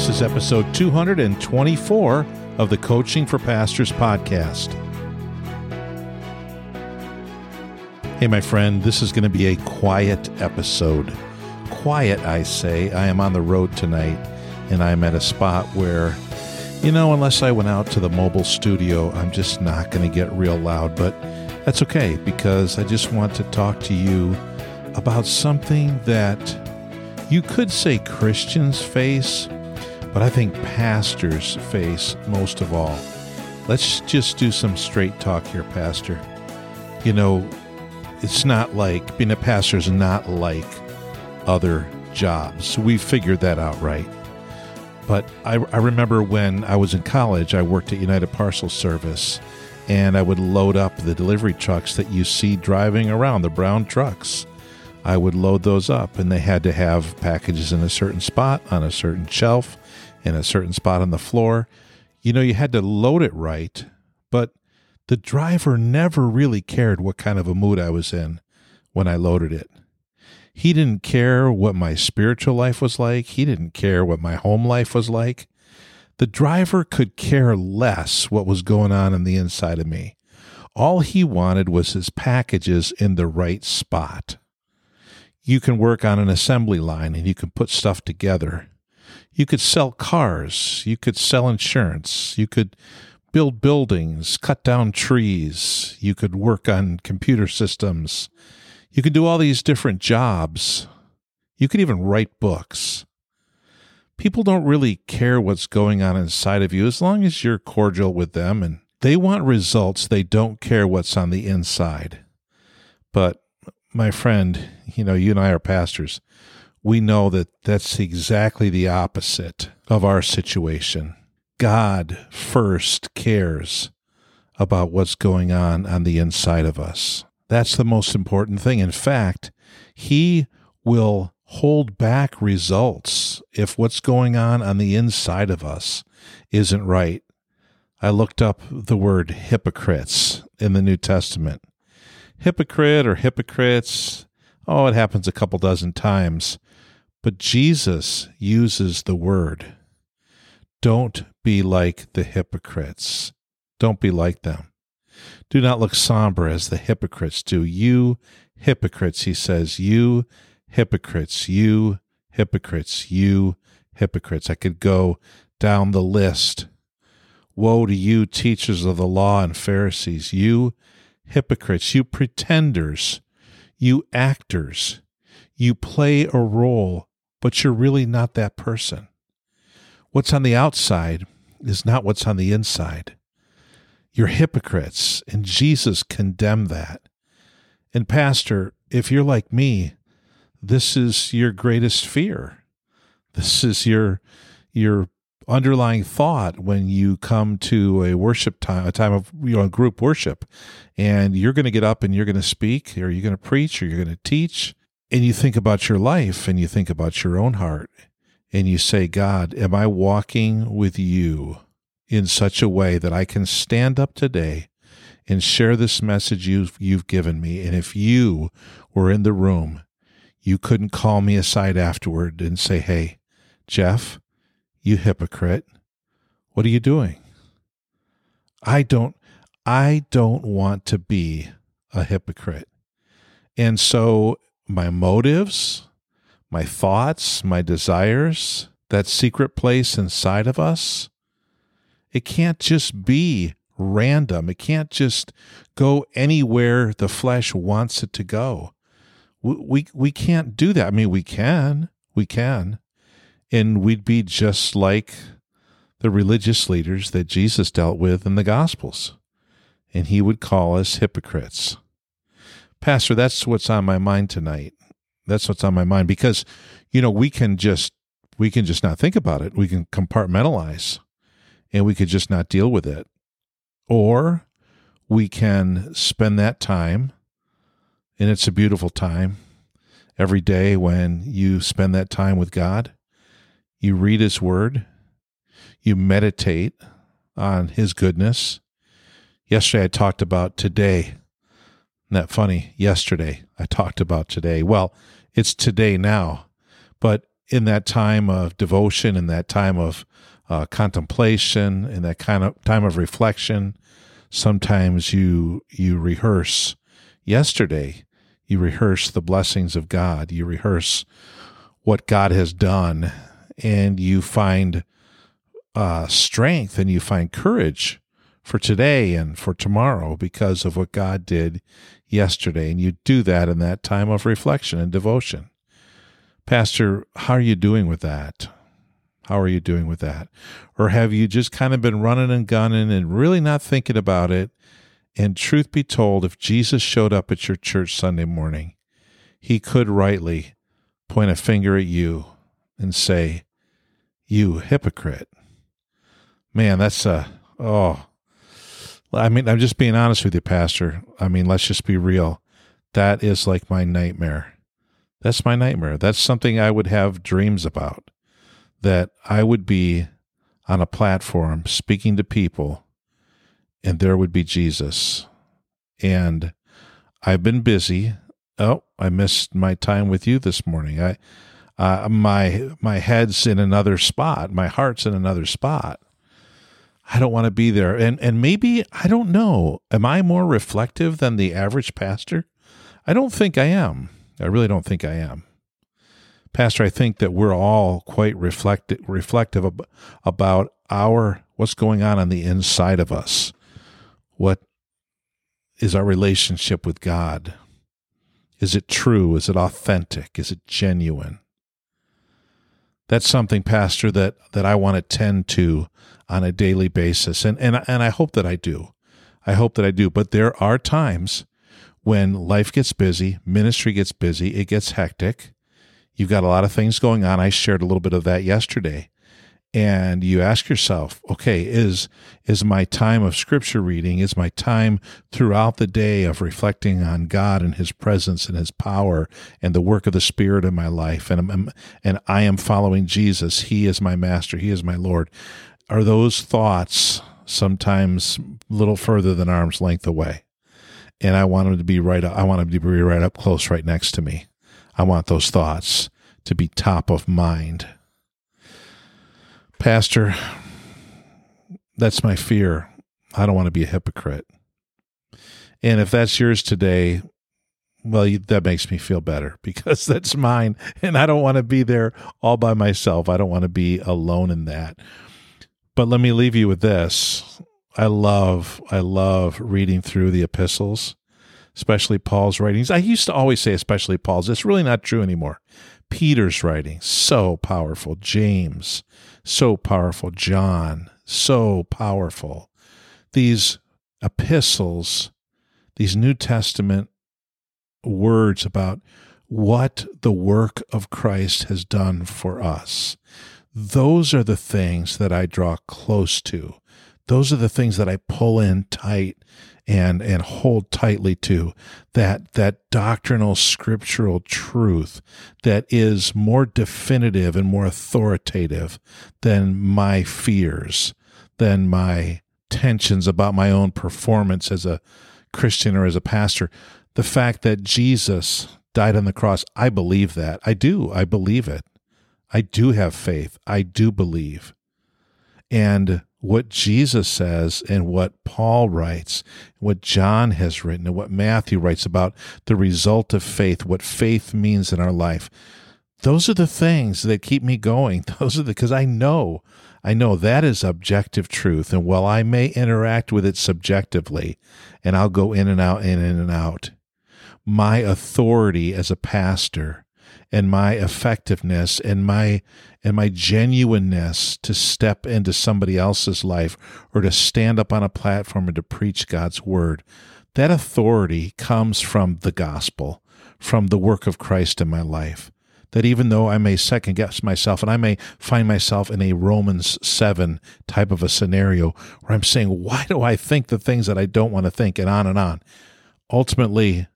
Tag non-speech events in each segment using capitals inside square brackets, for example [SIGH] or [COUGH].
This is episode 224 of the Coaching for Pastors podcast. Hey, my friend, this is going to be a quiet episode. Quiet, I say. I am on the road tonight, and I'm at a spot where, you know, unless I went out to the mobile studio, I'm just not going to get real loud. But that's okay because I just want to talk to you about something that you could say Christians face, but I think pastors face most of all. Let's just do some straight talk here, Pastor. You know, it's not like being a pastor is not like other jobs. We figured that out, right? But I, I remember when I was in college, I worked at United Parcel Service and I would load up the delivery trucks that you see driving around, the brown trucks. I would load those up, and they had to have packages in a certain spot, on a certain shelf, in a certain spot on the floor. You know, you had to load it right, but the driver never really cared what kind of a mood I was in when I loaded it. He didn't care what my spiritual life was like, he didn't care what my home life was like. The driver could care less what was going on in the inside of me. All he wanted was his packages in the right spot you can work on an assembly line and you can put stuff together. You could sell cars. You could sell insurance. You could build buildings, cut down trees. You could work on computer systems. You could do all these different jobs. You could even write books. People don't really care what's going on inside of you as long as you're cordial with them and they want results. They don't care what's on the inside. But my friend, you know, you and I are pastors. We know that that's exactly the opposite of our situation. God first cares about what's going on on the inside of us. That's the most important thing. In fact, He will hold back results if what's going on on the inside of us isn't right. I looked up the word hypocrites in the New Testament hypocrite or hypocrites. Oh, it happens a couple dozen times. But Jesus uses the word. Don't be like the hypocrites. Don't be like them. Do not look somber as the hypocrites do. You hypocrites, he says, you hypocrites, you hypocrites, you hypocrites. I could go down the list. Woe to you, teachers of the law and Pharisees, you hypocrites, you pretenders, you actors. You play a role, but you're really not that person. What's on the outside is not what's on the inside. You're hypocrites, and Jesus condemned that. And, Pastor, if you're like me, this is your greatest fear. This is your your underlying thought when you come to a worship time, a time of you know group worship, and you're going to get up and you're going to speak, or you're going to preach, or you're going to teach, and you think about your life and you think about your own heart, and you say, God, am I walking with you in such a way that I can stand up today and share this message you've you've given me? And if you were in the room, you couldn't call me aside afterward and say, Hey, Jeff, you hypocrite. What are you doing? I don't I don't want to be a hypocrite. And so my motives, my thoughts, my desires, that secret place inside of us, it can't just be random. It can't just go anywhere the flesh wants it to go. We, we, we can't do that. I mean, we can, we can, and we'd be just like the religious leaders that Jesus dealt with in the Gospels. And he would call us hypocrites. Pastor, that's what's on my mind tonight. That's what's on my mind because, you know, we can just we can just not think about it. We can compartmentalize and we could just not deal with it. Or we can spend that time, and it's a beautiful time every day when you spend that time with God you read His Word, you meditate on His goodness. Yesterday I talked about today. That funny? Yesterday I talked about today. Well, it's today now, but in that time of devotion, in that time of uh, contemplation, in that kind of time of reflection, sometimes you you rehearse yesterday. You rehearse the blessings of God. You rehearse what God has done, and you find uh, strength and you find courage for today and for tomorrow because of what God did yesterday. And you do that in that time of reflection and devotion. Pastor, how are you doing with that? How are you doing with that? Or have you just kind of been running and gunning and really not thinking about it? And truth be told, if Jesus showed up at your church Sunday morning, he could rightly point a finger at you and say, You hypocrite. Man, that's a, oh, I mean, I'm just being honest with you, Pastor. I mean, let's just be real. That is like my nightmare. That's my nightmare. That's something I would have dreams about. That I would be on a platform speaking to people, and there would be Jesus. And I've been busy. Oh, I missed my time with you this morning. I, uh, my my head's in another spot. My heart's in another spot. I don't want to be there. And and maybe I don't know. Am I more reflective than the average pastor? I don't think I am. I really don't think I am. Pastor, I think that we're all quite reflective reflective about our what's going on on the inside of us. What is our relationship with God? Is it true? Is it authentic? Is it genuine? That's something, Pastor, that, that I want to tend to on a daily basis. And, and, and I hope that I do. I hope that I do. But there are times when life gets busy, ministry gets busy, it gets hectic. You've got a lot of things going on. I shared a little bit of that yesterday and you ask yourself okay is is my time of scripture reading is my time throughout the day of reflecting on god and his presence and his power and the work of the spirit in my life and I'm, and i am following jesus. He is my master. He is my lord. Are those thoughts sometimes a little further than arm's length away? And i want them to be right i want them to be right up close right next to me. I want those thoughts to be top of mind Pastor, that's my fear. I don't want to be a hypocrite. And if that's yours today, well, that makes me feel better [LAUGHS] because that's mine. And I don't want to be there all by myself. I don't want to be alone in that. But let me leave you with this. I love, I love reading through the epistles, especially Paul's writings. I used to always say, especially Paul's. It's really not true anymore. Peter's writing, so powerful. James, so powerful. John, so powerful. These epistles, these New Testament words about what the work of Christ has done for us. Those are the things that I draw close to. Those are the things that I pull in tight and and hold tightly to that that doctrinal scriptural truth that is more definitive and more authoritative than my fears than my tensions about my own performance as a Christian or as a pastor. The fact that Jesus died on the cross I believe that. I do. I believe it. I do have faith. I do believe. And what Jesus says and what Paul writes, what John has written, and what Matthew writes about the result of faith, what faith means in our life. Those are the things that keep me going. [LAUGHS] Those are the, because I know, I know that is objective truth. And while I may interact with it subjectively, and I'll go in and out, in and out, my authority as a pastor and my effectiveness and my and my genuineness to step into somebody else's life or to stand up on a platform and to preach God's word that authority comes from the gospel from the work of Christ in my life that even though I may second guess myself and I may find myself in a Romans 7 type of a scenario where I'm saying, why do I think the things that I don't want to think and on and on? Ultimately,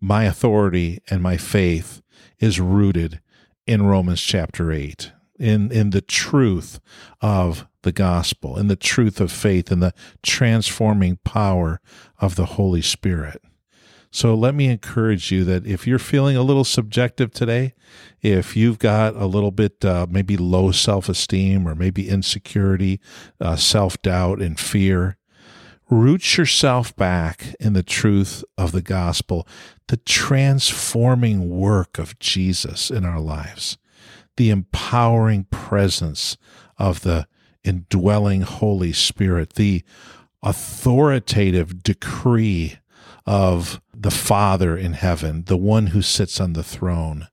my authority and my faith is rooted in Romans chapter 8, in, in the truth of the gospel, in the truth of faith, in the transforming power of the Holy Spirit. So let me encourage you that if you're feeling a little subjective today, if you've got a little bit uh, maybe low self esteem or maybe insecurity, uh, self doubt, and fear, root yourself back in the truth of the gospel, the transforming work of Jesus in our lives, the empowering presence of the indwelling Holy Spirit, the authoritative decree of the Father in heaven, the one who sits on the throne,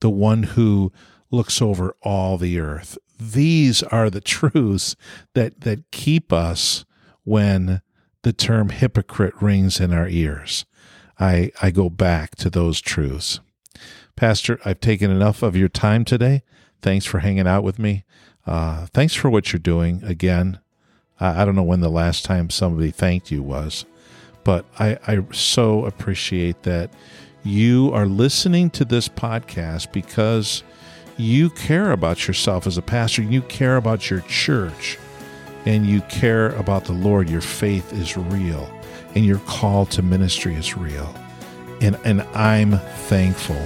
the one who looks over all the earth. These are the [LAUGHS] truths that, that keep us when the term hypocrite rings in our ears. I, I go back to those truths. Pastor, I've taken enough of your time today. Thanks for hanging out with me. Uh, thanks for what you're doing. Again, I, I don't know when the last time somebody thanked you was, but I, I so appreciate that you are listening to this podcast because you care about yourself as a pastor, you care about your church and you care about the Lord, your faith is real and your call to ministry is real. And, and I'm thankful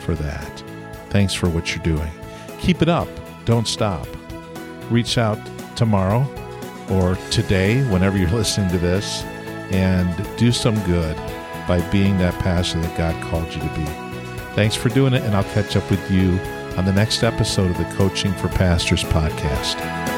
for that. Thanks for what you're doing. Keep it up. Don't stop. Reach out tomorrow or today, whenever you're [LAUGHS] listening to this, and do some good by being that pastor that God called you to be. Thanks for doing it, and I'll catch up with you on the next episode of the Coaching for Pastors podcast.